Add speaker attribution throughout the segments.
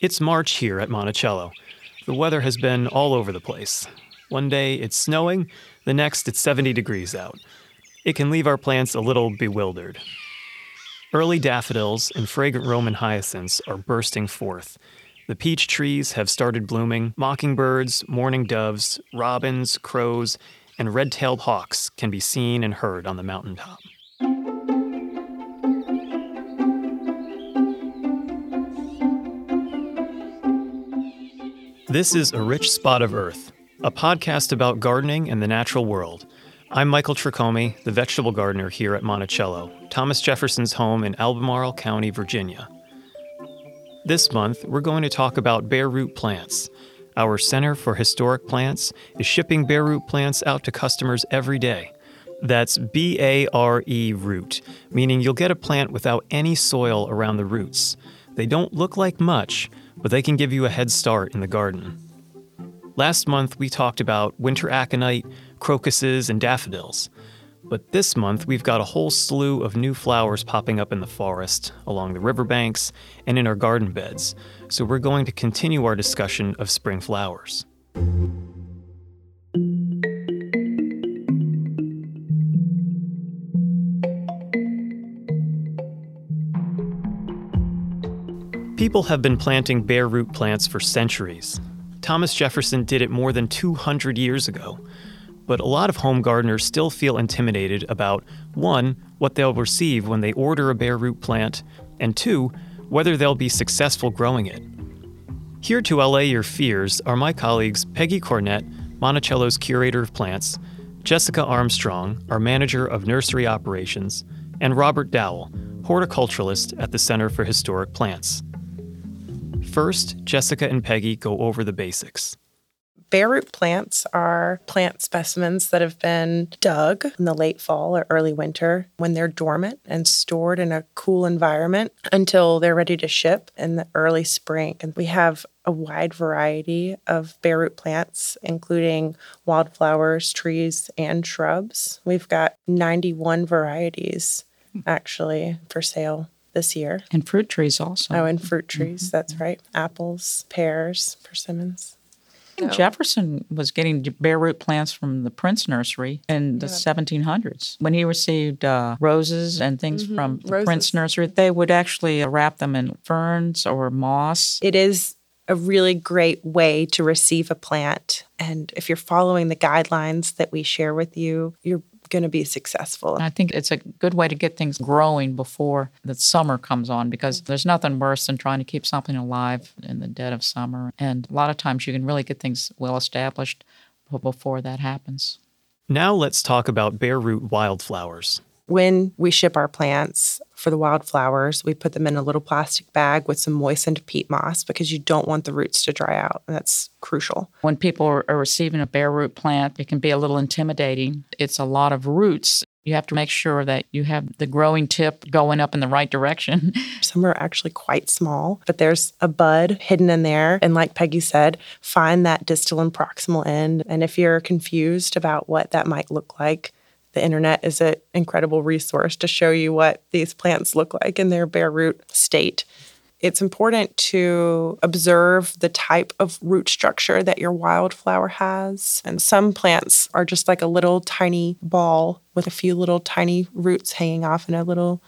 Speaker 1: It's March here at Monticello. The weather has been all over the place. One day it's snowing, the next it's 70 degrees out. It can leave our plants a little bewildered. Early daffodils and fragrant Roman hyacinths are bursting forth. The peach trees have started blooming. Mockingbirds, mourning doves, robins, crows, and red tailed hawks can be seen and heard on the mountaintop. This is A Rich Spot of Earth, a podcast about gardening and the natural world. I'm Michael Tricomi, the vegetable gardener here at Monticello, Thomas Jefferson's home in Albemarle County, Virginia. This month, we're going to talk about bare root plants. Our Center for Historic Plants is shipping bare root plants out to customers every day. That's B A R E root, meaning you'll get a plant without any soil around the roots. They don't look like much, but they can give you a head start in the garden. Last month, we talked about winter aconite, crocuses, and daffodils. But this month, we've got a whole slew of new flowers popping up in the forest, along the riverbanks, and in our garden beds. So we're going to continue our discussion of spring flowers. People have been planting bare root plants for centuries. Thomas Jefferson did it more than 200 years ago. But a lot of home gardeners still feel intimidated about one, what they'll receive when they order a bare root plant, and two, whether they'll be successful growing it. Here to allay your fears are my colleagues Peggy Cornett, Monticello's curator of plants, Jessica Armstrong, our manager of nursery operations, and Robert Dowell, horticulturalist at the Center for Historic Plants. First, Jessica and Peggy go over the basics.
Speaker 2: Bare root plants are plant specimens that have been dug in the late fall or early winter when they're dormant and stored in a cool environment until they're ready to ship in the early spring. And we have a wide variety of bare root plants, including wildflowers, trees, and shrubs. We've got 91 varieties actually for sale this year.
Speaker 3: And fruit trees also.
Speaker 2: Oh, and fruit trees, mm-hmm. that's right. Apples, pears, persimmons.
Speaker 3: So. Jefferson was getting bare root plants from the Prince Nursery in the yeah. 1700s. When he received uh, roses and things mm-hmm. from the Prince Nursery, they would actually wrap them in ferns or moss.
Speaker 2: It is a really great way to receive a plant. And if you're following the guidelines that we share with you, you're going to be successful.
Speaker 3: I think it's a good way to get things growing before the summer comes on because there's nothing worse than trying to keep something alive in the dead of summer. And a lot of times you can really get things well established before that happens.
Speaker 1: Now let's talk about bare root wildflowers.
Speaker 2: When we ship our plants for the wildflowers, we put them in a little plastic bag with some moistened peat moss because you don't want the roots to dry out. And that's crucial.
Speaker 3: When people are receiving a bare root plant, it can be a little intimidating. It's a lot of roots. You have to make sure that you have the growing tip going up in the right direction.
Speaker 2: Some are actually quite small, but there's a bud hidden in there. And like Peggy said, find that distal and proximal end. And if you're confused about what that might look like, the internet is an incredible resource to show you what these plants look like in their bare root state. It's important to observe the type of root structure that your wildflower has. And some plants are just like a little tiny ball with a few little tiny roots hanging off in a little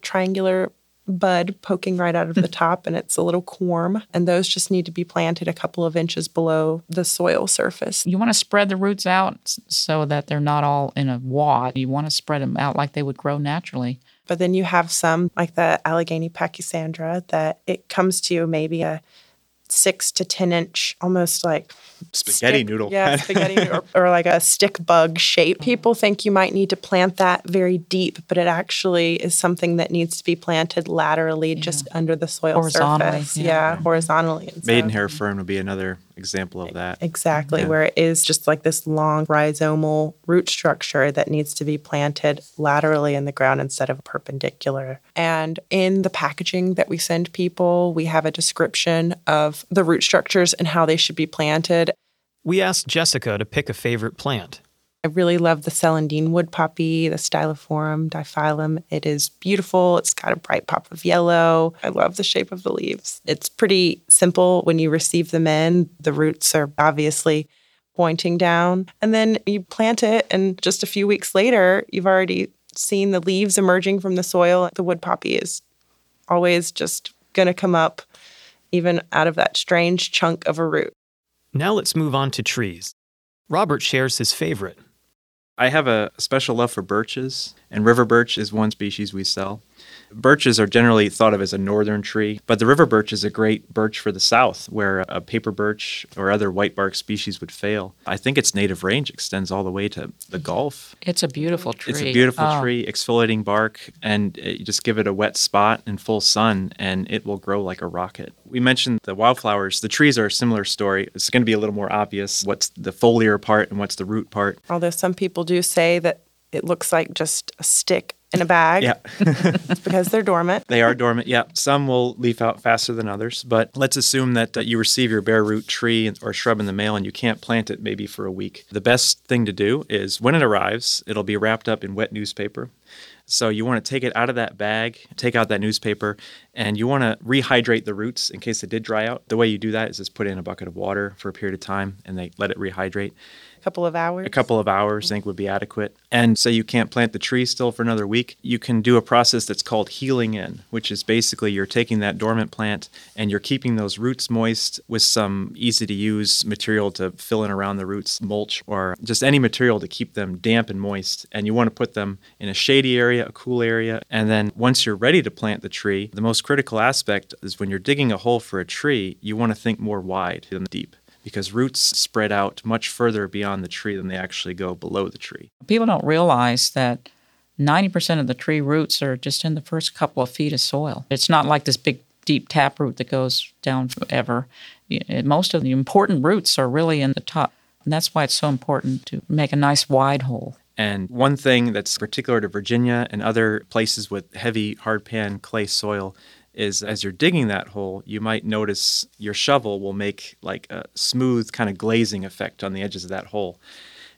Speaker 2: triangular bud poking right out of the top and it's a little corm and those just need to be planted a couple of inches below the soil surface.
Speaker 3: You want to spread the roots out so that they're not all in a wad. You want to spread them out like they would grow naturally.
Speaker 2: But then you have some like the Allegheny pachysandra that it comes to maybe a six to 10 inch, almost like
Speaker 4: spaghetti
Speaker 2: stick,
Speaker 4: noodle.
Speaker 2: Yeah, spaghetti or, or like a stick bug shape. People think you might need to plant that very deep, but it actually is something that needs to be planted laterally yeah. just under the soil
Speaker 3: horizontally,
Speaker 2: surface. Yeah, yeah horizontally.
Speaker 4: Maidenhair fern would be another example of that.
Speaker 2: Exactly, yeah. where it is just like this long rhizomal root structure that needs to be planted laterally in the ground instead of perpendicular. And in the packaging that we send people, we have a description of the root structures and how they should be planted.
Speaker 1: We asked Jessica to pick a favorite plant.
Speaker 2: I really love the celandine wood poppy, the Stylophorum diphyllum. It is beautiful. It's got a bright pop of yellow. I love the shape of the leaves. It's pretty simple when you receive them in. The roots are obviously pointing down, and then you plant it, and just a few weeks later, you've already seen the leaves emerging from the soil. The wood poppy is always just going to come up, even out of that strange chunk of a root.
Speaker 1: Now let's move on to trees. Robert shares his favorite,
Speaker 4: I have a special love for birches, and river birch is one species we sell. Birches are generally thought of as a northern tree, but the river birch is a great birch for the south, where a paper birch or other white bark species would fail. I think its native range extends all the way to the Gulf.
Speaker 3: It's a beautiful tree.
Speaker 4: It's a beautiful oh. tree, exfoliating bark, and you just give it a wet spot in full sun, and it will grow like a rocket. We mentioned the wildflowers. The trees are a similar story. It's going to be a little more obvious what's the foliar part and what's the root part.
Speaker 2: Although some people do say that it looks like just a stick in a bag.
Speaker 4: Yeah.
Speaker 2: it's because they're dormant.
Speaker 4: They are dormant. Yeah. Some will leaf out faster than others, but let's assume that, that you receive your bare root tree or shrub in the mail and you can't plant it maybe for a week. The best thing to do is when it arrives, it'll be wrapped up in wet newspaper. So you want to take it out of that bag, take out that newspaper, and you want to rehydrate the roots in case they did dry out. The way you do that is just put in a bucket of water for a period of time and they let it rehydrate A
Speaker 2: couple of hours?
Speaker 4: A couple of hours, mm-hmm. I think, would be adequate. And say you can't plant the tree still for another week, you can do a process that's called heeling in, which is basically you're taking that dormant plant and you're keeping those roots moist with some easy to use material to fill in around the roots, mulch, or just any material to keep them damp and moist. And you want to put them in a shady area, a cool area. And then once you're ready to plant the tree, the most critical aspect is when you're digging a hole for a tree, you want to think more wide than deep because roots spread out much further beyond the tree than they actually go below the tree.
Speaker 3: People don't realize that 90% of the tree roots are just in the first couple of feet of soil. It's not like this big deep taproot that goes down forever. Most of the important roots are really in the top. And that's why it's so important to make a nice wide hole.
Speaker 4: And one thing that's particular to Virginia and other places with heavy hardpan clay soil is as you're digging that hole, you might notice your shovel will make like a smooth kind of glazing effect on the edges of that hole.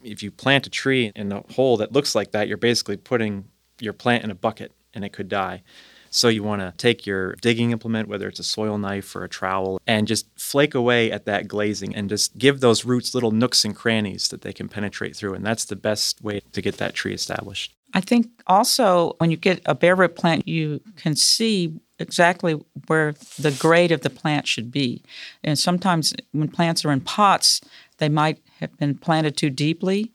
Speaker 4: If you plant a tree in a hole that looks like that, you're basically putting your plant in a bucket and it could die. So you want to take your digging implement, whether it's a soil knife or a trowel, and just flake away at that glazing and just give those roots little nooks and crannies that they can penetrate through. And that's the best way to get that tree established.
Speaker 3: I think also when you get a bare root plant, you can see exactly where the grade of the plant should be. And sometimes when plants are in pots, they might have been planted too deeply.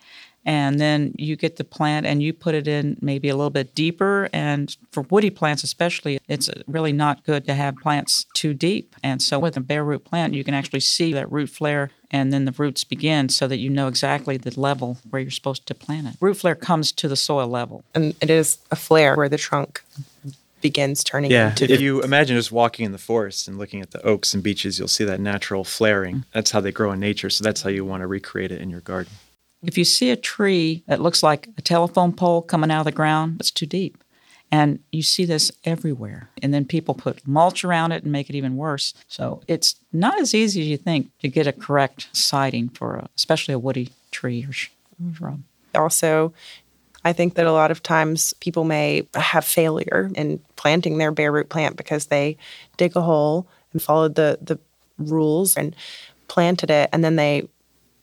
Speaker 3: And then you get the plant and you put it in maybe a little bit deeper. And for woody plants, especially, it's really not good to have plants too deep. And so with a bare root plant, you can actually see that root flare and then the roots begin so that you know exactly the level where you're supposed to plant it. Root flare comes to the soil level.
Speaker 2: And it is a flare where the trunk begins turning
Speaker 4: yeah,
Speaker 2: into.
Speaker 4: If you imagine just walking in the forest and looking at the oaks and beeches, you'll see that natural flaring. That's how they grow in nature. So that's how you want to recreate it in your garden.
Speaker 3: If you see a tree that looks like a telephone pole coming out of the ground, it's too deep. And you see this everywhere. And then people put mulch around it and make it even worse. So it's not as easy as you think to get a correct siting for a, especially a woody tree or shrub.
Speaker 2: Also, I think that a lot of times people may have failure in planting their bare root plant because they dig a hole and followed the, the rules and planted it and then they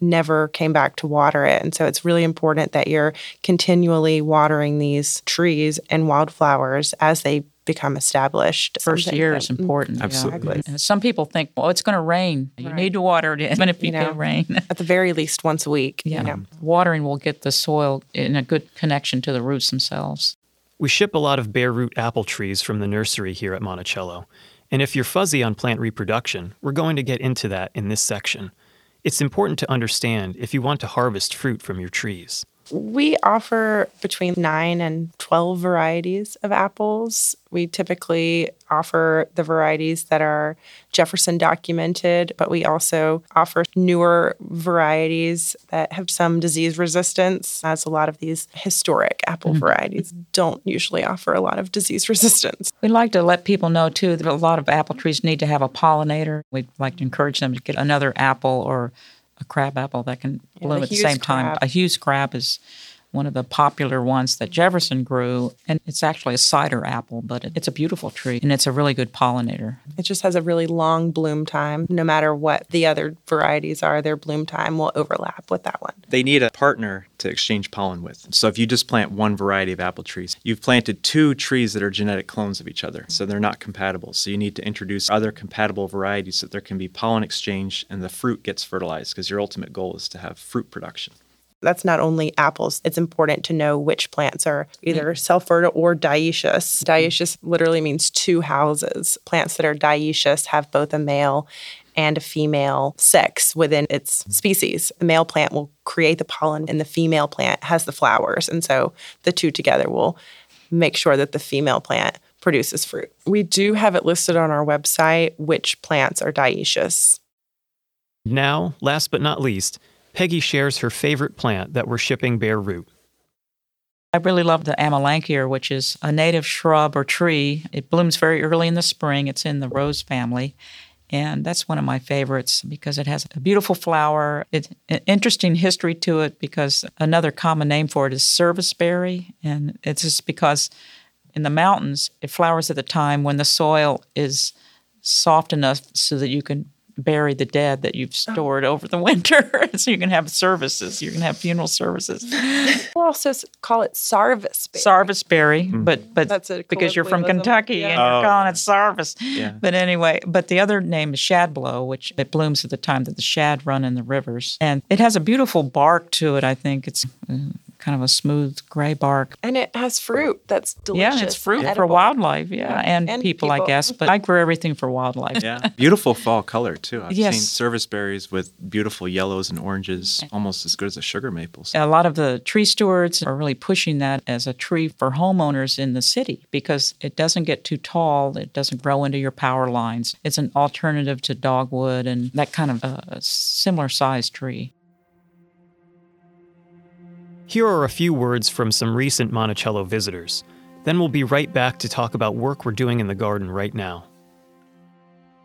Speaker 2: never came back to water it. And so it's really important that you're continually watering these trees and wildflowers as they become established.
Speaker 3: First year that, is important. Mm-hmm.
Speaker 4: Absolutely.
Speaker 3: Yeah. Some people think, well, it's going to rain. You right. need to water it, even if you, you know, get rain.
Speaker 2: at the very least, once a week.
Speaker 3: Yeah.
Speaker 2: You know.
Speaker 3: Watering will get the soil in a good connection to the roots themselves.
Speaker 1: We ship a lot of bare root apple trees from the nursery here at Monticello. And if you're fuzzy on plant reproduction, we're going to get into that in this section. It's important to understand if you want to harvest fruit from your trees.
Speaker 2: We offer between 9 and 12 varieties of apples. We typically offer the varieties that are Jefferson documented, but we also offer newer varieties that have some disease resistance, as a lot of these historic apple mm-hmm. varieties don't usually offer a lot of disease resistance.
Speaker 3: We'd like to let people know, too, that a lot of apple trees need to have a pollinator. We'd like to encourage them to get another apple or crab apple that can
Speaker 2: Yeah,
Speaker 3: bloom
Speaker 2: the
Speaker 3: at the same time. A Hewes crab is one of the popular ones that Jefferson grew, and it's actually a cider apple, but it's a beautiful tree and it's a really good pollinator.
Speaker 2: It just has a really long bloom time. No matter what the other varieties are, their bloom time will overlap with that one.
Speaker 4: They need a partner to exchange pollen with. So if you just plant one variety of apple trees, you've planted two trees that are genetic clones of each other. So they're not compatible. So you need to introduce other compatible varieties so that there can be pollen exchange and the fruit gets fertilized because your ultimate goal is to have fruit production.
Speaker 2: That's not only apples. It's important to know which plants are either mm-hmm. self fertile or dioecious. Mm-hmm. Dioecious literally means two houses. Plants that are dioecious have both a male and a female sex within its species. The male plant will create the pollen, and the female plant has the flowers. And so the two together will make sure that the female plant produces fruit. We do have it listed on our website which plants are dioecious.
Speaker 1: Now, last but not least, Peggy shares her favorite plant that we're shipping bare root.
Speaker 3: I really love the Amelanchier, which is a native shrub or tree. It blooms very early in the spring. It's in the rose family. And that's one of my favorites because it has a beautiful flower. It's an interesting history to it because another common name for it is serviceberry. And it's just because in the mountains, it flowers at the time when the soil is soft enough so that you can bury the dead that you've stored over the winter. so you can have services, you can have funeral services.
Speaker 2: We'll also call it sarvis. berry.
Speaker 3: Sarvisberry, but but
Speaker 2: That's a
Speaker 3: because you're from. Kentucky
Speaker 2: Yeah.
Speaker 3: and you're
Speaker 4: Oh.
Speaker 3: calling it Sarvis.
Speaker 4: Yeah.
Speaker 3: But anyway, but the other name is shadblow, which it blooms at the time that the shad run in the rivers, and it has a beautiful bark to it. I think it's uh, kind of a smooth gray bark.
Speaker 2: And it has fruit that's delicious.
Speaker 3: Yeah, it's fruit for wildlife. Yeah, and,
Speaker 2: And
Speaker 3: people, I guess. But I grew everything for wildlife.
Speaker 4: Yeah. Beautiful fall color too. I've
Speaker 3: Yes.
Speaker 4: seen service berries with beautiful yellows and oranges, almost as good as a sugar maple.
Speaker 3: A lot of the tree stewards are really pushing that as a tree for homeowners in the city because it doesn't get too tall. It doesn't grow into your power lines. It's an alternative to dogwood and that kind of uh, similar sized tree.
Speaker 1: Here are a few words from some recent Monticello visitors. Then we'll be right back to talk about work we're doing in the garden right now.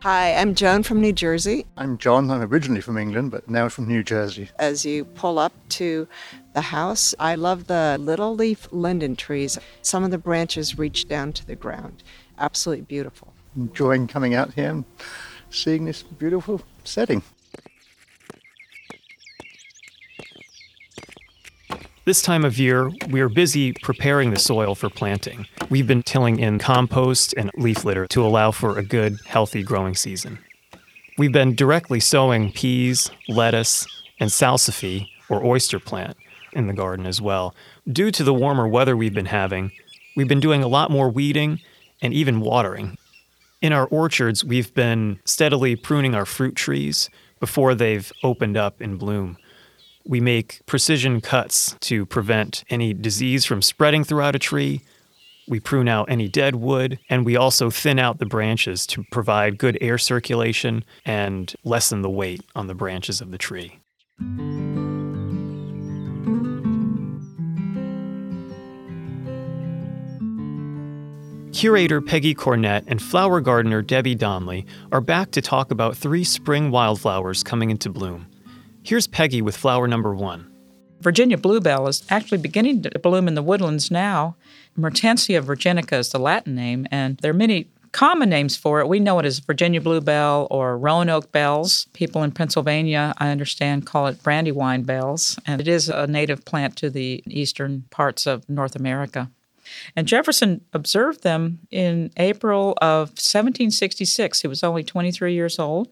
Speaker 5: Hi, I'm Joan from New Jersey.
Speaker 6: I'm John. I'm originally from England, but now from New Jersey.
Speaker 5: As you pull up to the house, I love the little leaf linden trees. Some of the branches reach down to the ground. Absolutely beautiful.
Speaker 6: Enjoying coming out here and seeing this beautiful setting.
Speaker 1: This time of year, we are busy preparing the soil for planting. We've been tilling in compost and leaf litter to allow for a good, healthy growing season. We've been directly sowing peas, lettuce, and salsify, or oyster plant, in the garden as well. Due to the warmer weather we've been having, we've been doing a lot more weeding and even watering. In our orchards, we've been steadily pruning our fruit trees before they've opened up in bloom. We make precision cuts to prevent any disease from spreading throughout a tree. We prune out any dead wood, and we also thin out the branches to provide good air circulation and lessen the weight on the branches of the tree. Curator Peggy Cornett and flower gardener Debbie Donley are back to talk about three spring wildflowers coming into bloom. Here's Peggy with flower number one.
Speaker 3: Virginia bluebell is actually beginning to bloom in the woodlands now. Mertensia virginica is the Latin name, and there are many common names for it. We know it as Virginia bluebell or Roanoke bells. People in Pennsylvania, I understand, call it brandywine bells, and it is a native plant to the eastern parts of North America. And Jefferson observed them in April of 1766. He was only 23 years old.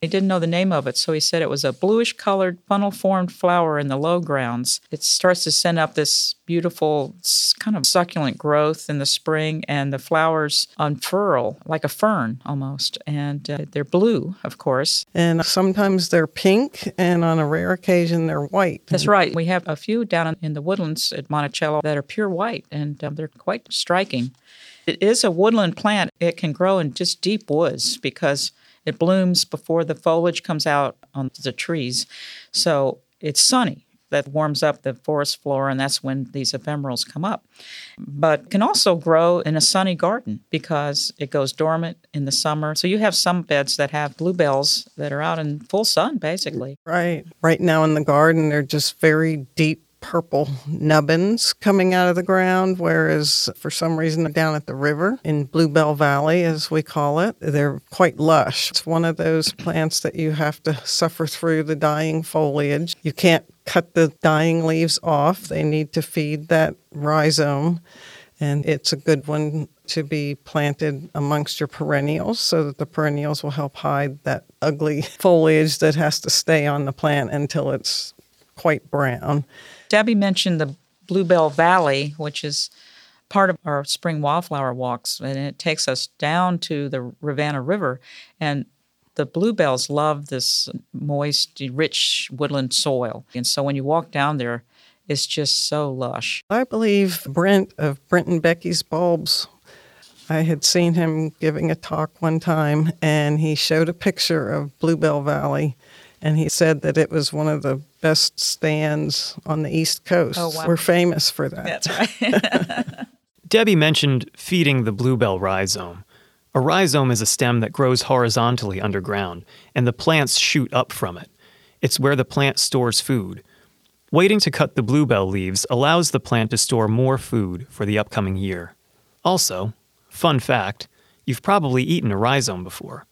Speaker 3: He didn't know the name of it, so he said it was a bluish colored funnel formed flower in the low grounds. It starts to send up this beautiful, kind of succulent growth in the spring, and the flowers unfurl like a fern almost. And uh, they're blue, of course.
Speaker 7: and sometimes they're pink, and on a rare occasion they're white.
Speaker 3: That's right. We have a few down in- the woodlands at Monticello that are pure white, and um, they're quite striking. It is a woodland plant. It can grow in just deep woods because it blooms before the foliage comes out on the trees. So it's sunny. that warms up the forest floor, and that's when these ephemerals come up. But can also grow in a sunny garden because it goes dormant in the summer. So you have some beds that have bluebells that are out in full sun, basically.
Speaker 7: Right. Right now in the garden, they're just very deep purple nubbins coming out of the ground, whereas for some reason down at the river in Bluebell Valley, as we call it, they're quite lush. It's one of those plants that you have to suffer through the dying foliage. You can't cut the dying leaves off, they need to feed that rhizome. And it's a good one to be planted amongst your perennials so that the perennials will help hide that ugly foliage that has to stay on the plant until it's quite brown.
Speaker 3: Debbie mentioned the Bluebell Valley, which is part of our spring wildflower walks, and it takes us down to the Rivanna River. And the bluebells love this moist, rich woodland soil. And so when you walk down there, it's just so lush.
Speaker 7: I believe Brent of Brent and Becky's Bulbs. I had seen him giving a talk one time, and he showed a picture of Bluebell Valley and he said that it was one of the best stands on the East Coast.
Speaker 3: Oh, wow.
Speaker 7: We're famous for that.
Speaker 3: That's right.
Speaker 1: Debbie mentioned feeding the bluebell rhizome. A rhizome is a stem that grows horizontally underground, and the plants shoot up from it. It's where the plant stores food. Waiting to cut the bluebell leaves allows the plant to store more food for the upcoming year. Also, fun fact you've probably eaten a rhizome before.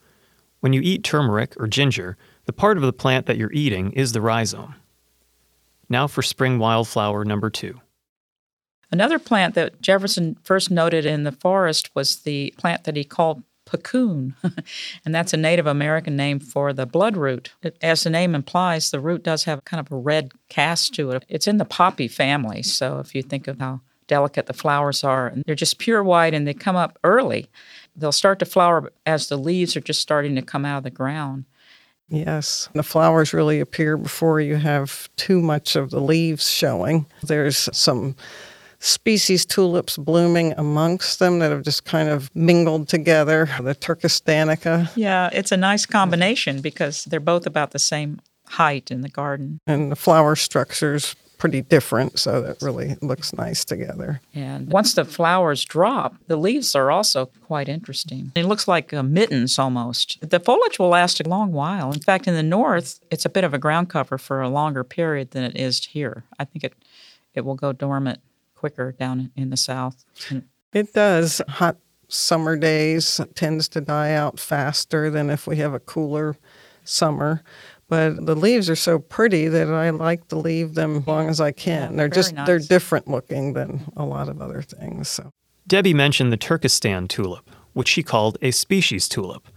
Speaker 1: When you eat turmeric or ginger, the part of the plant that you're eating is the rhizome. Now for spring wildflower number two.
Speaker 3: Another plant that Jefferson first noted in the forest was the plant that he called puccoon, and that's a Native American name for the bloodroot. As the name implies, the root does have kind of a red cast to it. It's in the poppy family, so if you think of how delicate the flowers are, and they're just pure white and they come up early. They'll start to flower as the leaves are just starting to come out of the ground.
Speaker 7: Yes, the flowers really appear before you have too much of the leaves showing. There's some species tulips blooming amongst them that have just kind of mingled together. The Turkestanica.
Speaker 3: Yeah, it's a nice combination because they're both about the same height in the garden.
Speaker 7: And the flower structures pretty different, so that really looks nice together.
Speaker 3: And once the flowers drop, the leaves are also quite interesting. It looks like uh, mittens almost. The foliage will last a long while. In fact, in the north, it's a bit of a ground cover for a longer period than it is here. I think it it will go dormant quicker down in the south.
Speaker 7: It does. Hot summer days tends to die out faster than if we have a cooler summer. But the leaves are so pretty that I like to leave them as long as I can.
Speaker 3: Yeah,
Speaker 7: they're just
Speaker 3: nice.
Speaker 7: they're different looking than a lot of other things. So
Speaker 1: Debbie mentioned the Turkestan tulip, which she called a species tulip.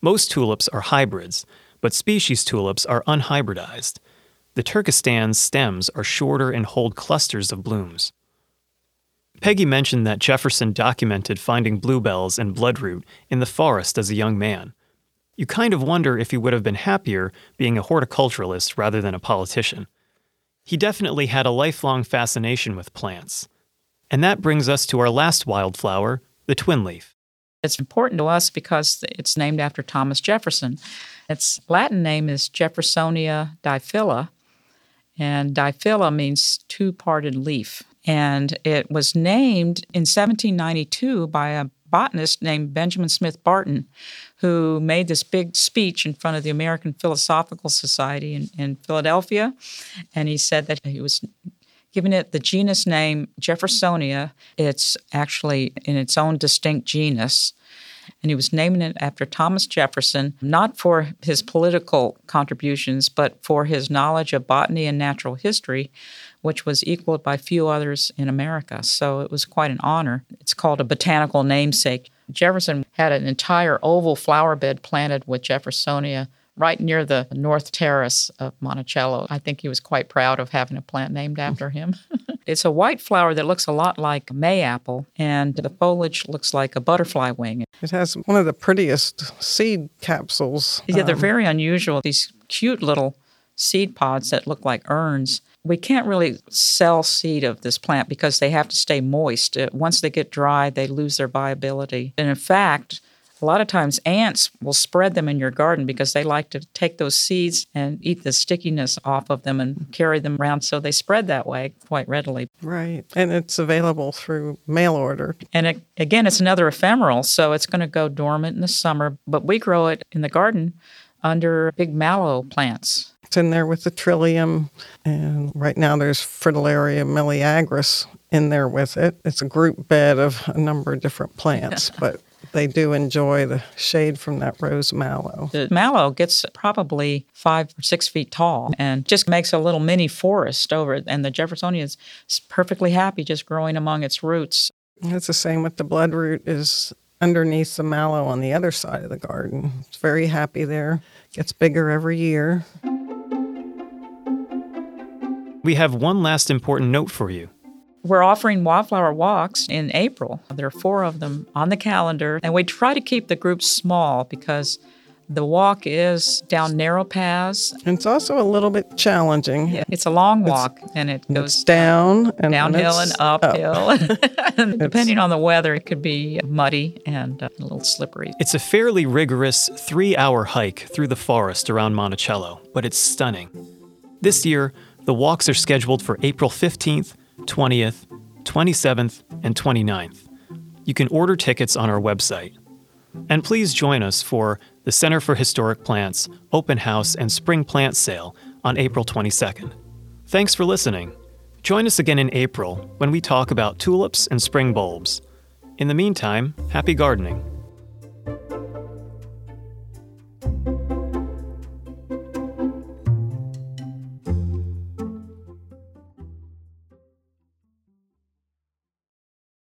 Speaker 1: Most tulips are hybrids, but species tulips are unhybridized. The Turkestan's stems are shorter and hold clusters of blooms. Peggy mentioned that Jefferson documented finding bluebells and bloodroot in the forest as a young man. You kind of wonder if he would have been happier being a horticulturalist rather than a politician. He definitely had a lifelong fascination with plants. And that brings us to our last wildflower, the twin leaf.
Speaker 3: It's important to us because it's named after Thomas Jefferson. Its Latin name is Jeffersonia diphylla, and diphylla means two parted leaf. And it was named in 1792 by a botanist named Benjamin Smith Barton, who made this big speech in front of the American Philosophical Society in, in Philadelphia. And he said that he was giving it the genus name Jeffersonia. It's actually in its own distinct genus. And he was naming it after Thomas Jefferson, not for his political contributions, but for his knowledge of botany and natural history, which was equaled by few others in America. So it was quite an honor. It's called a botanical namesake. Jefferson had an entire oval flower bed planted with Jeffersonia right near the north terrace of Monticello. I think he was quite proud of having a plant named after him. it's a white flower that looks a lot like a mayapple, and the foliage looks like a butterfly wing.
Speaker 7: it has one of the prettiest seed capsules.
Speaker 3: Yeah, they're
Speaker 7: Um,
Speaker 3: very unusual. These cute little seed pods that look like urns. We can't really sell seed of this plant because they have to stay moist. Uh, Once they get dry, they lose their viability. And in fact, A lot of times, ants will spread them in your garden because they like to take those seeds and eat the stickiness off of them and carry them around. So they spread that way quite readily.
Speaker 7: Right. And it's available through mail order.
Speaker 3: And it, again, it's another ephemeral, so it's going to go dormant in the summer, but we grow it in the garden under big mallow plants.
Speaker 7: It's in there with the trillium, and right now there's Fritillaria meleagris in there with it. It's a group bed of a number of different plants, but they do enjoy the shade from that rose mallow.
Speaker 3: The mallow gets probably five or six feet tall and just makes a little mini forest over it. And the Jeffersonia is perfectly happy just growing among its roots.
Speaker 7: It's the same with the bloodroot is underneath the mallow on the other side of the garden. It's very happy there. Gets bigger every year.
Speaker 1: We have one last important note for you.
Speaker 3: We're offering wildflower walks in April. There are four of them on the calendar, and we try to keep the groups small because the walk is down narrow paths.
Speaker 7: And it's also a little bit challenging.
Speaker 3: Yeah, it's a long walk, it's, and it goes
Speaker 7: down and
Speaker 3: downhill and uphill. Up. and depending on the weather, it could be muddy and uh, a little slippery.
Speaker 1: It's a fairly rigorous three-hour hike through the forest around Monticello, but it's stunning. This year, the walks are scheduled for April 15th 20th, 27th, and 29th. You can order tickets on our website. And please join us for the Center for Historic Plants open house and spring plant sale on April 22nd. Thanks for listening. Join us again in April when we talk about tulips and spring bulbs. In the meantime, happy gardening.